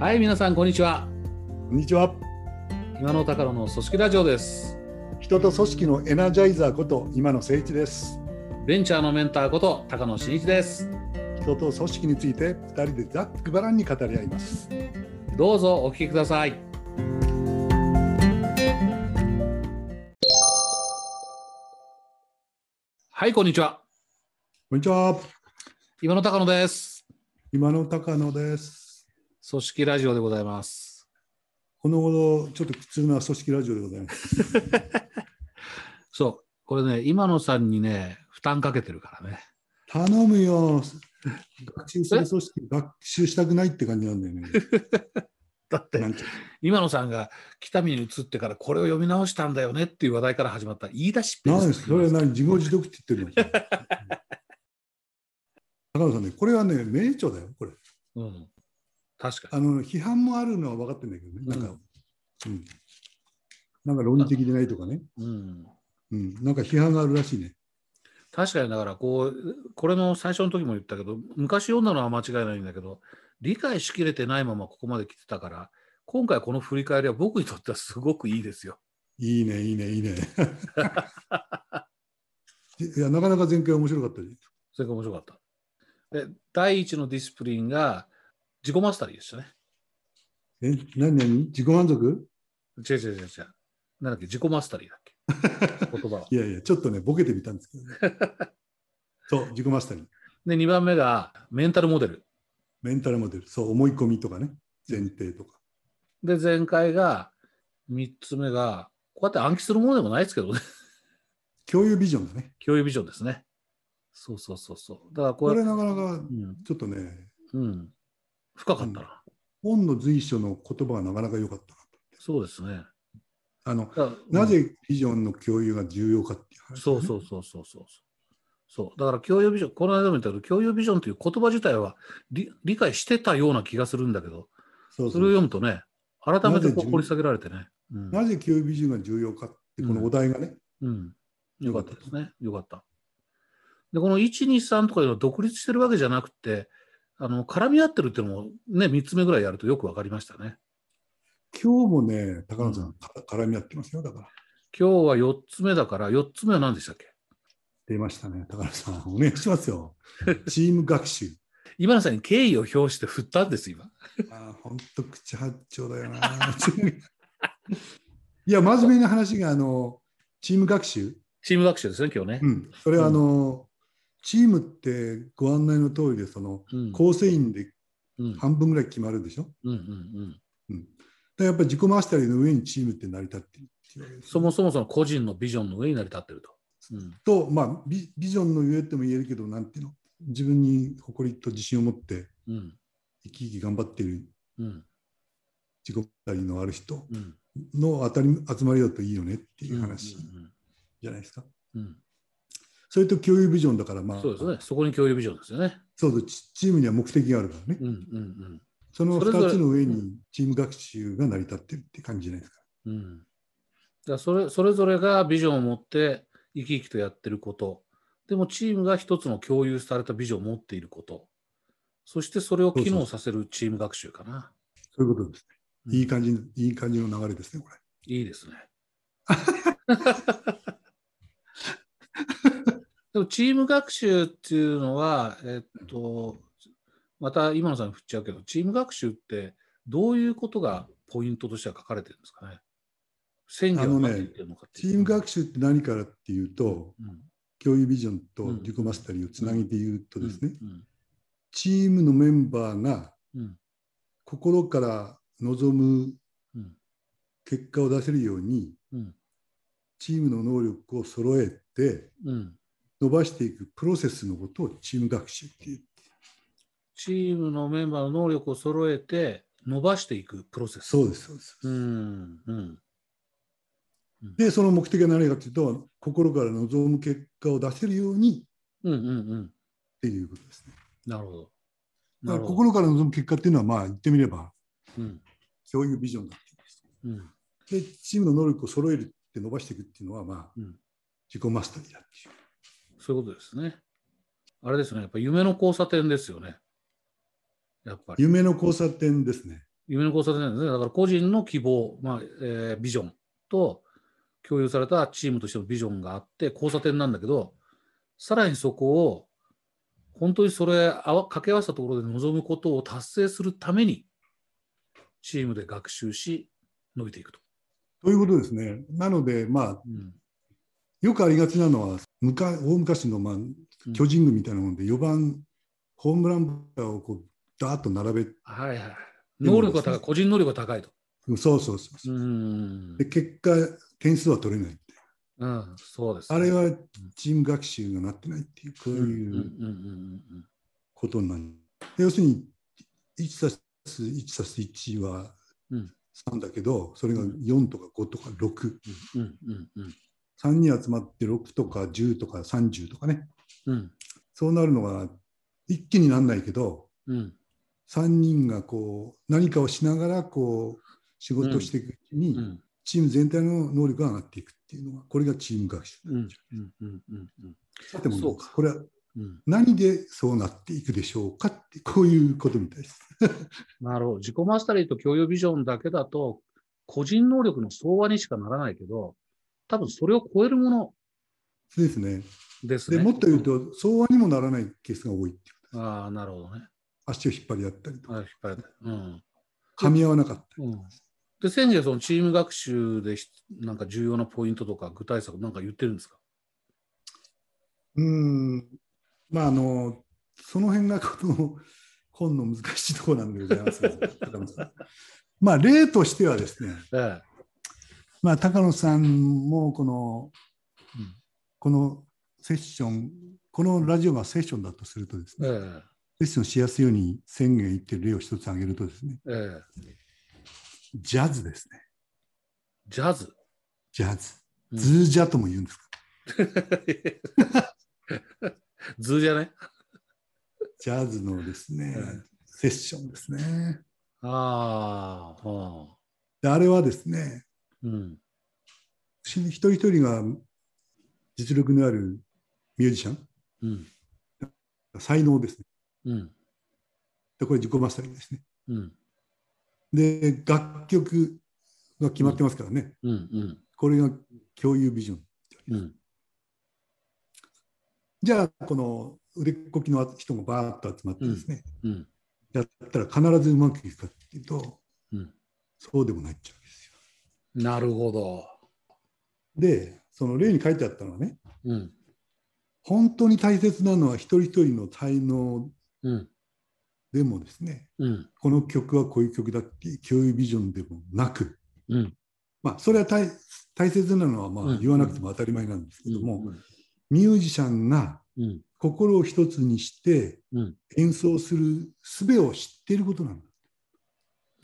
はい、皆さん、こんにちは。こんにちは。今の高野の組織ラジオです。人と組織のエナジャイザーこと今野誠一です。ベンチャーのメンターこと高野真一です。人と組織について二人でざっくばらんに語り合います。どうぞお聞きください。はい、こんにちは。こんにちは。今の高野です。今野高野です。組織ラジオでございます。この頃ちょっと苦痛な組織ラジオでございます。そう、これね、今野さんにね、負担かけてるからね。頼むよ。学習する組織学習したくないって感じなんだよね。だって今野さんが北見に移ってからこれを読み直したんだよねっていう話題から始まった言い出しっぺですそれは何？自業自得って言ってるの？高野さんね、これはね、名著だよ、これ。うん、確かあの批判もあるのは分かってるんだけどね、なんか、ううん、なんか論理的でないとかね、に。うんうん、なんか批判があるらしいね。確かにだからこうこれの最初の時も言ったけど昔読んだのは間違いないんだけど理解しきれてないままここまで来てたから今回この振り返りは僕にとってはすごくいいですよ。いいね、いいね、いいね。いや、なかなか前回面白かったです。それが面白かった。で第一のディスプリンが自己マスタリーでしたね。え、何何？自己満足？違う違う違う違う。なんだっけ？自己マスタリーだっけ？言葉は。いやいや、ちょっとね、ボケてみたんですけどね。そう、自己マスタリー。で2番目がメンタルモデル。メンタルモデル。そう、思い込みとかね、前提とか。で前回が3つ目がこうやって暗記するものでもないですけどね。共有ビジョンだね。共有ビジョンですね。そうそうそうそう。だからここれれなかなかう、ん、ちょっとね、うん。深かったな。本の随所の言葉がなかなか良かったなと。そうですね。あの、なぜビジョンの共有が重要かっていう話、ねそうそうそうそうそう。そうだから共有ビジョン、この間も言ったけど、共有ビジョンという言葉自体は理理解してたような気がするんだけど、そうそれを読むとね、改めて掘り下げられてね。うんなぜ共有ビジョンが重要かって、このお題がね、うん。よかったですね。よかった。で、この1、2、3とかいうのは独立してるわけじゃなくて、あの絡み合ってるっていうのもね、3つ目ぐらいやるとよく分かりましたね。今日もね、高野さん、うんか絡み合ってますよ、だから。今日は4つ目だから、4つ目は何でしたっけ？出ましたね、高野さん。お願いしますよ。チーム学習。今田さんに敬意を表して振ったんです、今。あ本当口八丁だよな。いや、真面目な話が、あの、チーム学習。チーム学習ですね、今日ねう。ん。それは、あの、チームってご案内の通りで、その、うん。構成員でうん。半分ぐらい決まるでしょ？うんうんうん。でやっぱり自己マスタリーの上にチームって成り立っているっていう。わけですそもそもその個人のビジョンの上に成り立ってると。うん。と、まあビ、ビジョンの上っても言えるけど、なんていうの、自分に誇りと自信を持ってうん。生き生き頑張っているうん。自己マスタリーのある人うん。の当たり集まりだといいよねっていう話うんじゃないですか。うんうんそれと共有ビジョンだから、まあ、そうですね。そこに共有ビジョンですよね。そうそうチチームには目的があるからね。うんうんそのそれぞれ2つの上にチーム学習が成り立ってるって感じじゃないですか。うんうん。だそれそれぞれがビジョンを持って生き生きとやってること。でもチームが一つの共有されたビジョンを持っていること。そしてそれを機能させるチーム学習かな。そういうことですうんね。いい感じ、いい感じの流れですね、これ。いいですね。でもチーム学習っていうのは、えっと、また今野さんに振っちゃうけど、チーム学習ってどういうことがポイントとしては書かれてるんですかね？宣言は何て言ってるのかっていう。チーム学習って何からっていうと、うん。共有ビジョンとうん。自己マスタリーをつなげて言うとですね、うん。チームのメンバーがうん。心から望むうん。結果を出せるように、うん。チームの能力を揃えてうん伸ばしていくプロセスのことをチーム学習っていう。チームのメンバーの能力を揃えて伸ばしていくプロセス。そうです、そうです。うんうんで、その目的は何かというと、心から望む結果を出せるようにうんうんうん。っていうことですね。なるほど。だから。心から望む結果っていうのは、まあ言ってみれば、うん共有ビジョンだっていうんです。うんで、チームの能力を揃えるって伸ばしていくっていうのは、まあ、うん自己マスタリーだっていう。そういうことですね。あれですね、やっぱ夢の交差点ですよね。やっぱり。夢の交差点ですね。夢の交差点ですね。だから個人の希望、まあえービジョンと共有されたチームとしてのビジョンがあって交差点なんだけど、さらにそこを本当にそれあわ掛け合わせたところで望むことを達成するためにチームで学習し伸びていくと。ということですね。なので、まあ、うんよくありがちなのは、むか大昔の、まあ、巨人軍みたいなもんで、4番、ホームランバーをこうダーッと並べはいはい。能力が高い、個人能力が高いと。そうそうそうそう。う、ん。で。結果、点数は取れないって。うん、そうです、あれはチーム学習がなってないっていう、こううんうんうんいううん。ことになる。で要するに、1たす1たす1はうん。3だけど、それが4とか5とか6、うんうんうん3人集まって6とか10とか30とかね、うん。そうなるのが一気になんないけど、うん。3人がこう何かをしながらこう仕事をしていくうちに、うん。チーム全体の能力が上がっていくっていうのが、これがチーム学習。うん。うん。うん。うん。うん。さてもそうか。これはうん。何でそうなっていくでしょうかって、こういうことみたいです。なるほど。自己マスタリーと共有ビジョンだけだと、個人能力の総和にしかならないけど、多分それを超えるものですね。ですね。でもっと言うと、相和にもならないケースが多いっていうああ、なるほどね。足を引っ張り合ったりとか、あ引っ張られた。うん。噛み合わなかったりうん、で、先生はそのチーム学習でしなんか重要なポイントとか具体策なんか言ってるんですか？うーん、まあ、あの、その辺がこの本の難しいところなんでございます まあ、例としてはですね、えまあ、高野さんもこの、うんこのセッション、このラジオがセッションだとするとですえ。ね、えセッションしやすいように宣言言ってる例を一つ挙げるとですね、え。ええ。ジャズですね。ジャズ？ジャズ。うんズージャとも言うんですか？図じゃねジャズのですね、えセッションですね。ああ、はあ。であれはですね、うん。し一人一人が実力のあるミュージシャン、うん。才能ですね。うん。でこれ自己マスタリーですね。うん。で、楽曲が決まってますからね。うん。うん。これが共有ビジョン。うん。じゃあ、この腕っこきの人がバーッと集まってですね、うん。やったら必ずうまくいくかっていうと、うん。そうでもないっちゃう。なるほど。で、その例に書いてあったのはね、うん。本当に大切なのは一人一人の才能うん。でもですね、うん。この曲はこういう曲だっていう共有ビジョンでもなく、うん。まあ、それは大大切なのはまうんあ言わなくても当たり前なんですけども、うん。ミュージシャンがうん。心を一つにしてうん。演奏する術を知っていることなんだ。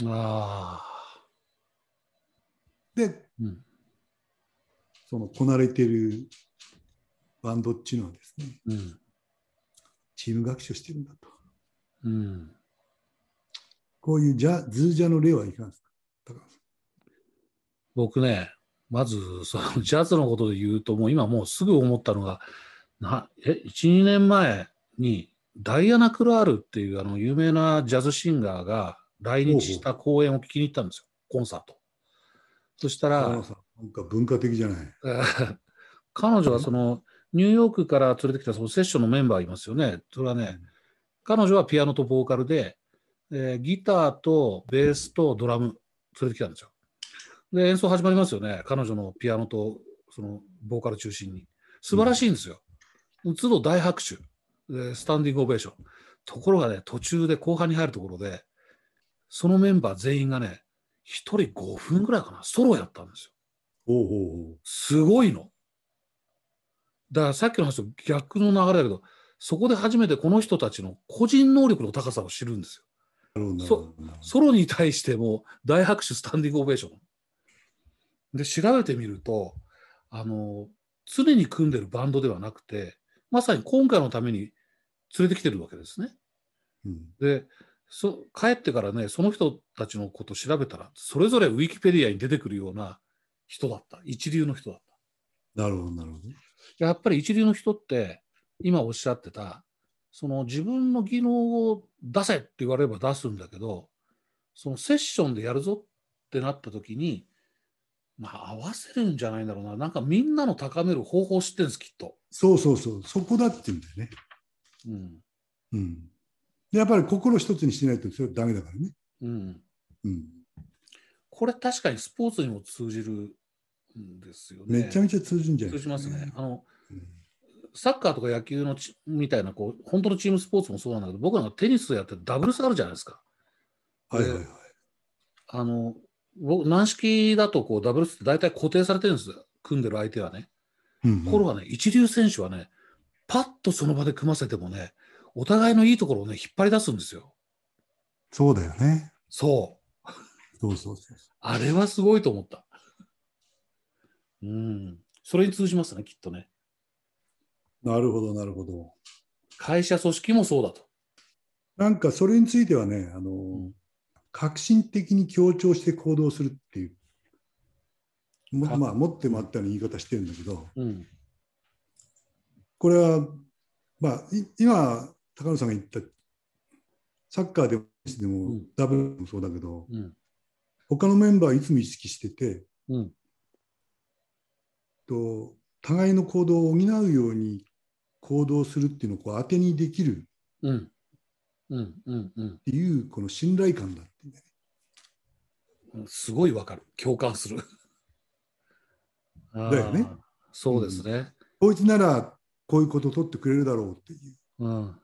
ああ。で、うん。そのこなれているバンドっていうのはですね、うん。チーム学習してるんだと。うん。こういうジャズージャの例はいかがですか？僕ね、まず、そのジャズのことで言うと、もう今もうすぐ思ったのが、なえ、1、2年前に、ダイアナ・クラールっていうあの有名なジャズシンガーが来日した公演を聞きに行ったんですよ、コンサート。そしたらなんか文化的じゃない。え ー彼女はそのニューヨークから連れてきたそのセッションのメンバーいますよね。それはね、彼女はピアノとボーカルで、えーギターとベースとドラム連れてきたんですよ。で、演奏始まりますよね。彼女のピアノとそのボーカル中心に。素晴らしいんですよ。都度大拍手で、スタンディングオベーション。ところがね、途中で後半に入るところで、そのメンバー全員がね、1人5分ぐらいかな、ソロやったんですよ。おうおうすごいの。だからさっきの話と逆の流れだけど、そこで初めてこの人たちの個人能力の高さを知るんですよ。なるほどなるそソロに対しても大拍手、スタンディングオベーション。で、調べてみると、あの、常に組んでるバンドではなくて、まさに今回のために連れてきてるわけですね。うんで、そ帰ってからね、その人たちのことを調べたら、それぞれウィキペディアに出てくるような人だった。一流の人だった。なるほど、なるほど。やっぱり一流の人って今おっしゃってたその自分の技能を出せって言われれば出すんだけどそのセッションでやるぞってなった時に、まあ、合わせるんじゃないんだろうな。なんかみんなの高める方法を知ってるんです、きっと。そうそうそう、そこだって言うんだよね。うん。うん。でやっぱり心一つにしないとそれはダメだからね。うん。うん。これ確かにスポーツにも通じるんですよね。めちゃめちゃ通じるんじゃない？通じますね。あの、うんサッカーとか野球のちみたいな、こう、本当のチームスポーツもそうなんだけど、僕なんかテニスやってダブルスあるじゃないですか。はいはいはい。あの、僕、軟式だとこうダブルスって大体固定されてるんですよ。組んでる相手はね。うんうんところがね、一流選手はね、パッとその場で組ませてもね、お互いのいいところをね、引っ張り出すんですよ。そうだよね。そう。そうそうそう。あれはすごいと思った。うん。それに通じますね、きっとね。なるほど、なるほど。会社組織もそうだと。なんかそれについてはね、あの、ん革新的に強調して行動するっていう、まあ、持ってもあったような言い方してるんだけど、うん。これは、まあ、い今、高野さんが言った、サッカーでもでもうんダブルもそうだけど、うん。他のメンバーはいつも意識してて、うん。と互いの行動を補うように行動するっていうのをこう当てにできるうん。うん。うん。うんっていうこの信頼感だってねうん。すごいわかる。共感する。だよね。そうですね。こいつならこういうことを取ってくれるだろうっていううん。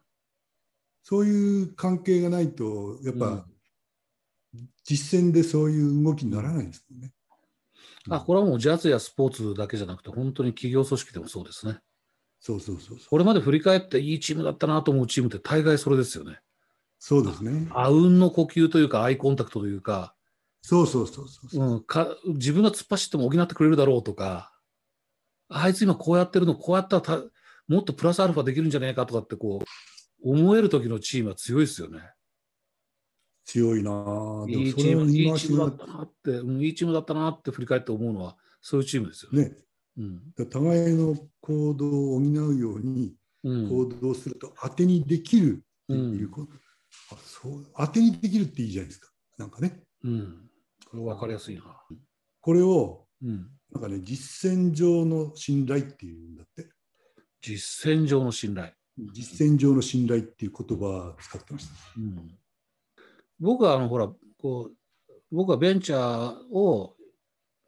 そういう関係がないとやっぱうん実践でそういう動きにならないんですよね。あ、これはもうジャズやスポーツだけじゃなくて、本当に企業組織でもそうですね。そうそうそう。これまで振り返っていいチームだったなと思うチームって大概それですよね。そうですね。あうんの呼吸というか、アイコンタクトというか、そうそうそうそうそう。うん、か自分が突っ走っても補ってくれるだろうとか、あいつ今こうやってるの、こうやったらたもっとプラスアルファできるんじゃないかとかってこう、思える時のチームは強いですよね。強いないいチーム、いチームだったなって、うん、いいチームだったなって振り返って思うのは、そういうチームですよね。ね、うん。互いの行動を補うようにうん。行動すると当てにできるっていうこと、あそう当てにできるっていいじゃないですか。なんかね。うん。これ分かりやすいな。これをうん。なんかね、実践上の信頼っていうんだって。実践上の信頼。実践上の信頼っていう言葉を使ってました。うん、僕はあのほらこう僕はベンチャーを、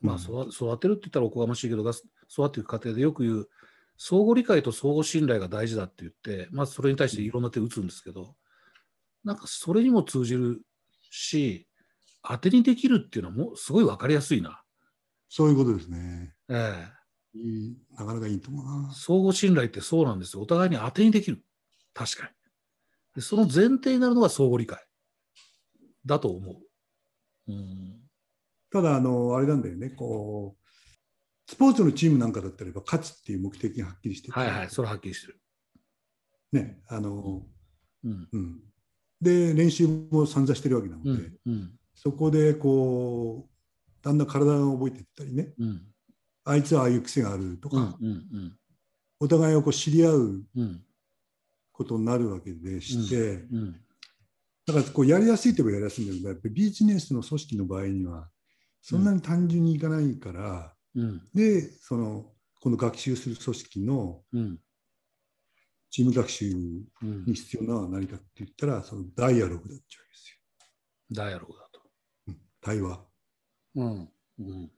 まあ、うん育育てるって言ったらおこがましいけどが育っていく過程でよく言う相互理解と相互信頼が大事だって言って、まあ、それに対していろんな手を打つんですけどなんかそれにも通じるし当てにできるっていうのはもうすごい分かりやすいな。そういうことですね。ええなかなかいいと思うな。相互信頼ってそうなんですよ。お互いに当てにできる。確かに。でその前提になるのが相互理解だと思う。うん。ただ、あの、あれなんだよね、こう、スポーツのチームなんかだったらば勝つっていう目的がはっきりしててはいはい、それははっきりしてる。ね、あの、うん。うん。で、練習も散々してるわけなので、うん。うん。そこでこう、だんだん体が覚えていったりね、うん。あいつはああいう癖があるとか、うん。うん。お互いをこう知り合ううん。ことになるわけでして、うん。だからこうやりやすいといえばやりやすいんだけど、やっぱりビジネスの組織の場合には、そんなに単純にいかないから、うん。で、その、この学習する組織のうん。チーム学習うんに。必要なのは何かって言ったら、そのダイアログだっちゃうわけですダイアログだと。よ。うん対話。うん。うん。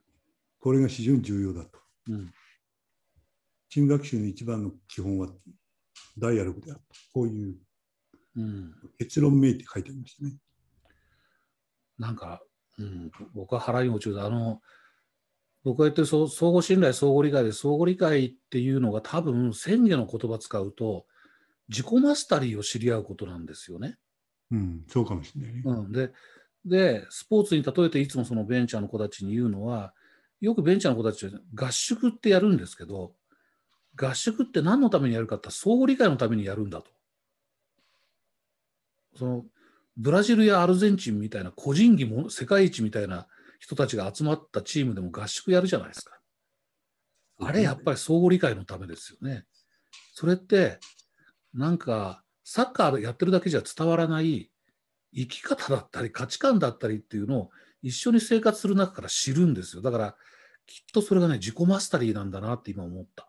これが非常に重要だと。うん。チーム学習の一番の基本はダイアログであると。こういううん。結論めいて書いてありましたね。なんか、うん、僕は腹に落ちる。あの、僕が言ってる相相互信頼、相互理解で、相互理解っていうのが多分、宣言の言葉使うと、自己マスタリーを知り合うことなんですよね。うん、そうかもしれないね。うん、でで、スポーツに例えていつもそのベンチャーの子たちに言うのは、よくベンチャーの子たちは合宿ってやるんですけど、合宿って何のためにやるかって相互理解のためにやるんだと。そのブラジルやアルゼンチンみたいな個人技も世界一みたいな人たちが集まったチームでも合宿やるじゃないですか。あれやっぱり相互理解のためですよね。それってなんかサッカーやってるだけじゃ伝わらない生き方だったり価値観だったりっていうのを一緒に生活する中から知るんですよ。だからきっとそれがね自己マスタリーなんだなって今思った。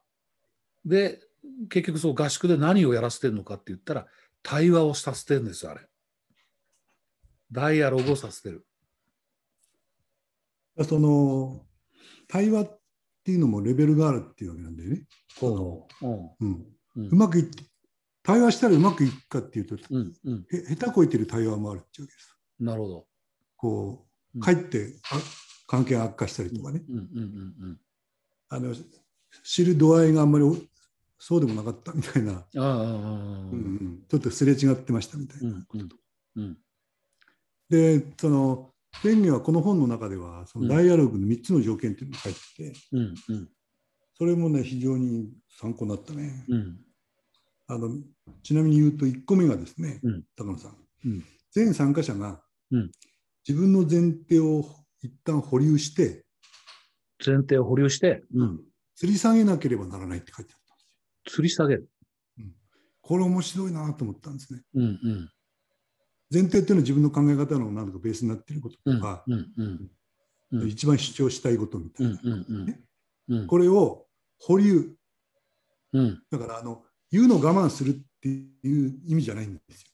で結局そう合宿で何をやらせてるのかって言ったら対話をさせてるんですよあれ。ダイアログをさせてる。その対話っていうのもレベルがあるっていうわけなんだよね。ほう。うんうんうまくいって対話したらうまくいくかっていうとうんうん。へ下手こいてる対話もあるっていうわけです。なるほど。こううんかえってあ関係が悪化したりとかね、あの知る度合いがあんまりおそうでもなかったみたいな、ちょっとすれ違ってましたみたいな。うんうんうん。でその天元はこの本の中ではそのダイアログの3つの条件っていうのが書いてて、うんうん。それもね非常に参考になったね。うん。あのちなみに言うと1個目がですね、うん。高野さん、うん。全参加者がうん自分の前提を一旦保留して、前提を保留して、うん、吊り下げなければならないって書いてあったんです吊り下げる。よ。これ面白いなと思ったんですね。うんうん。前提っていうのは自分の考え方の何かベースになっていることうんとか、うんうんうん。一番主張したいことみたいな、うんうんうん。うん。これを保留。うん。だからあの言うのを我慢するっていう意味じゃないんですよ。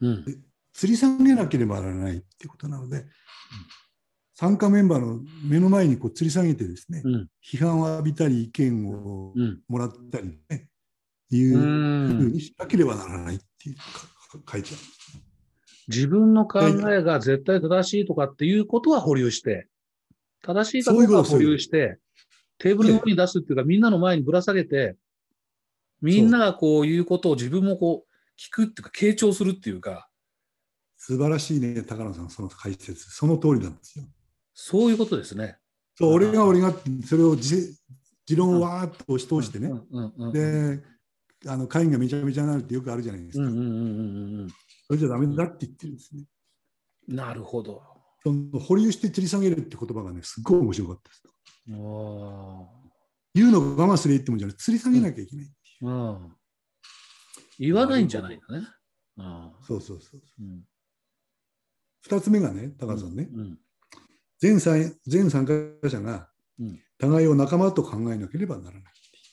うん吊り下げなければならないっていうことなので、参加メンバーの目の前にこう吊り下げてですね、うん批判を浴びたり意見をうんもらったりね、いううふうんにしなければならないっていうか書いてある。自分の考えが絶対正しいとかっていうことは保留して、正しいかどうかは保留して、テーブルの上に出すっていうか、みんなの前にぶら下げて、みんながこういうことを自分もこう聞くっていうか、傾聴するっていうか、素晴らしいね、高野さん、その解説。その通りなんですよ。そういうことですね。そう、俺が俺がそれをじ持論をわーっと押し通してね、で、あの会議がめちゃめちゃになるってよくあるじゃないですか。うんうんうんうんそれじゃダメだって言ってるんですね。うん。なるほど。その保留して吊り下げるって言葉がね、すっごい面白かったです。あ言うのを我慢すれってもんじゃない、吊り下げなきゃいけない。あ、うん。言わないんじゃないんだね。ああそうそうそう。うん二つ目がね、高野さんね、うん全参全参加者がうん互いを仲間と考えなければならない。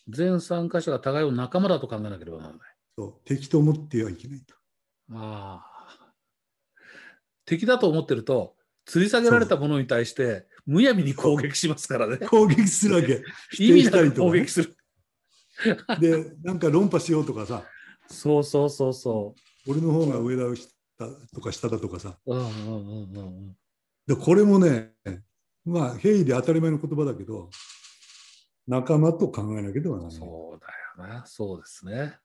全参加者が互いを仲間だと考えなければならない。そう敵と思ってはいけないと。ああ。敵だと思ってると、吊り下げられたものに対して、むやみに攻撃しますからね。攻撃するわけ。意味なく攻撃する。で、なんか論破しようとかさ、そうそうそうそ俺の方が上だ下とか下だとかさ。で、これもね、まあ、平易で当たり前の言葉だけど、仲間と考えなければなうん。らない。そうだよな。そうですね。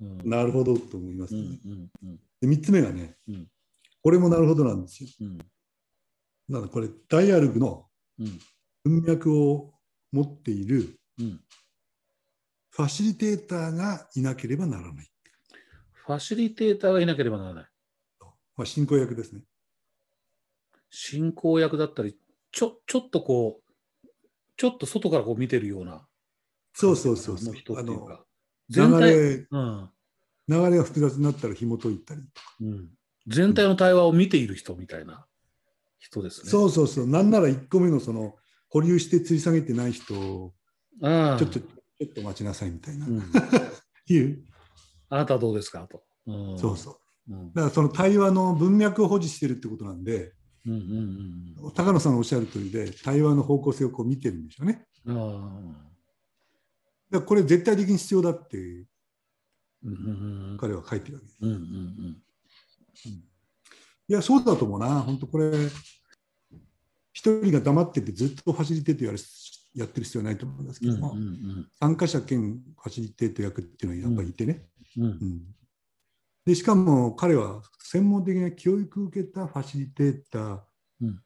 うんなるほどと思いますうね。んうんうんで3つ目がね、うんこれもなるほどなんですよ。うんだからこれ、ダイアログのうん文脈を持っているうんファシリテーターがいなければならない。ファシリテーターがいなければならない。まあ、進行役ですね。進行役だったり、ちょちょっとこう、ちょっと外からこう見てるようなそうそうそうそうの人っていうか。流れうん流れが複雑になったら紐解いたり。うん、全体の対話を見ている人みたいな人ですね。そうそうそう。なんなら1個目のその保留して吊り下げてない人ちょっと、ちょっと待ちなさいみたいな、うん いう。あなたはどうですか？と。うんそうそう。うんだからその対話の文脈を保持してるってことなんで、うんうんうん高野さんのおっしゃる通りで、対話の方向性をこう見てるんでしょうね。うんああだこれ絶対的に必要だってうんうん彼は書いてるわけです。うんうんいや、そうだと思うな。本当これ、一人が黙っててずっとファシリテートやるやってる必要はないと思うんですけうんうんども、参加者兼ファシリテート役っていうのはやっぱりいてね。うんうんうんでしかも彼は専門的な教育を受けたファシリテーターうん。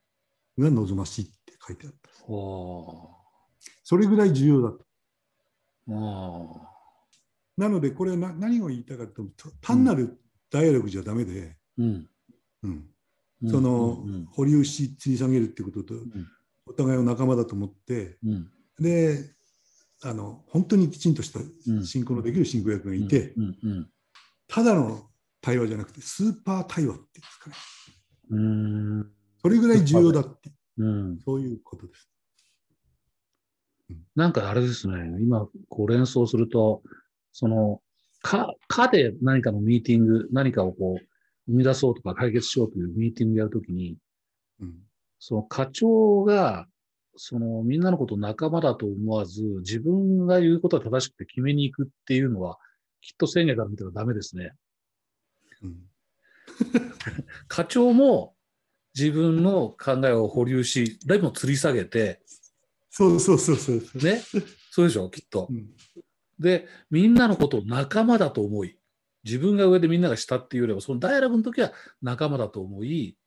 が望ましいって書いてあった。ほそれぐらい重要だと。なので、これな何を言いたかというと、単なるダイアログじゃダメで、ーうん。うん。うん。その、うん。保留し、吊り下げるってことと、ん。お互いを仲間だと思って、うん。で、あの本当にきちんとしたうん。進行のできる進行役がいて、うん。うんただの対話じゃなくて、スーパー対話っていうんですかね。うん。それぐらい重要だって、うん。そういうことです。なんかあれですね、今、こう連想すると、その、か、かで何かのミーティング、何かをこう、生み出そうとか解決しようというミーティングやるときに、うんその課長が、そのみんなのことを仲間だと思わず、自分が言うことは正しくて決めに行くっていうのは、きっと戦略から見たらダメですね。うん 課長も自分の考えを保留し、誰も吊り下げて、そうそうそうそう。ね、そうでしょ、きっとう。んで、みんなのことを仲間だと思い、自分が上でみんなが下っていうよりは、そのダイアログの時は仲間だと思い、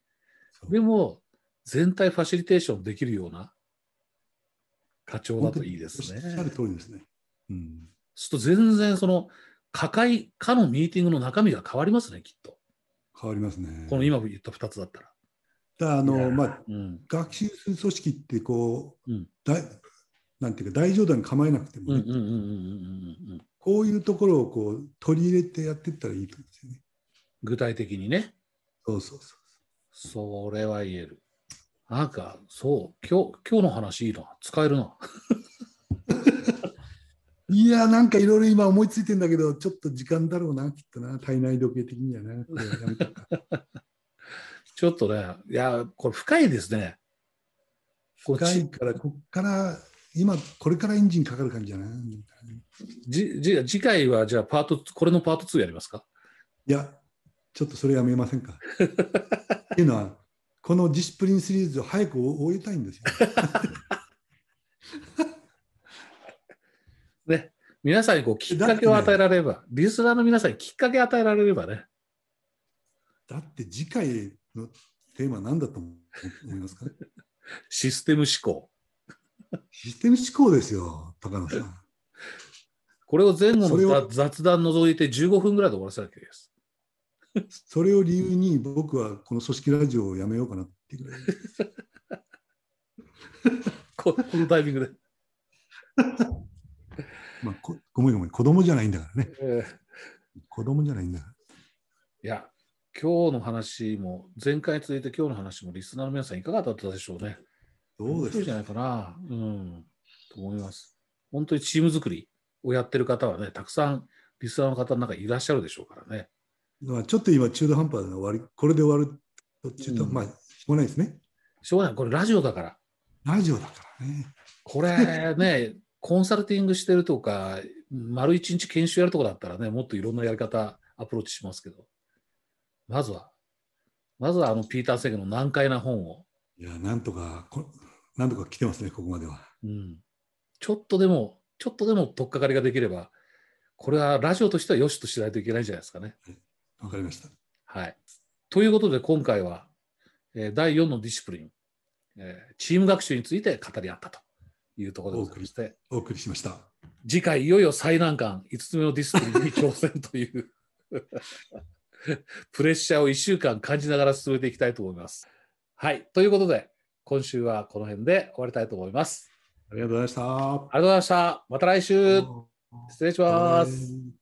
でも、全体ファシリテーションできるような課長だといいですね。おっしゃる通りですね。うんすると全然その、課会、課のミーティングの中身が変わりますね、きっと。変わりますね。この今言った2つだったら。だあの、まあ、うん。学習する組織ってこう、うん大なんていうか大冗談構えなくても。こういうところをこう取り入れてやっていったらいいと思うんですよね。具体的にね。そうそうそそれは言える。なんか、そう、今日、今日の話いいな。使えるな。う。いや、なんかいろいろ今思いついてんだけど、ちょっと時間だろうな、きっとな、体内時計的にはな。これやめとくかちょっとね、いや、これ深いですね。深いから、こっから、今、これからエンジンかかる感じじゃないじじ次回はじゃあパート、これのパート2やりますか？いや、ちょっとそれやめませんか。っていうのは、このディシプリンシリーズを早く終えたいんですよ。ね。皆さんにこうきっかけを与えられれば、リスナーの皆さんにきっかけを与えられればね。だって次回のテーマ何だと思いますか？システム思考。システム思考ですよ、高野さん。これを前後の雑談除いて15分ぐらいで終わらせなきゃいけないです。それを理由に僕はこの組織ラジオをやめようかなっていうぐらい。こ このタイミングで。まあ、こごめんごめん、子供じゃないんだからね。えー子供じゃないんだから。いや、今日の話も、前回に続いて今日の話も、リスナーの皆さんいかがだったでしょうね。どうですかじゃないかな。うん。と思います。本当にチーム作りをやってる方はね、たくさんリスナーの方の中にいらっしゃるでしょうからね。まあ、ちょっと今中途半端で終わり、これで終わると中途、うんまあ、しょうがないですね。しょうがない。これラジオだから。ラジオだからね。これね、コンサルティングしてるとか、丸一日研修やるとこだったらね、もっといろんなやり方、アプローチしますけど、まずは、まずはあのピーター・セグの難解な本を、いや、なんとか、こなんとか来てますね、ここまでは。うん、ちょっとでも、ちょっとでも取っかかりができれば、これはラジオとしては良しとしないといけないんじゃないですかね。わかりました。はい。ということで今回は、えー第4のディシプリン、えーチーム学習について語り合ったというところでございまして、お送りしました。次回いよいよ最難関5つ目のディスプリンに挑戦という プレッシャーを1週間感じながら進めていきたいと思います。はい。ということで、今週はこの辺で終わりたいと思います。ありがとうございました。ありがとうございました。また来週。失礼します。はい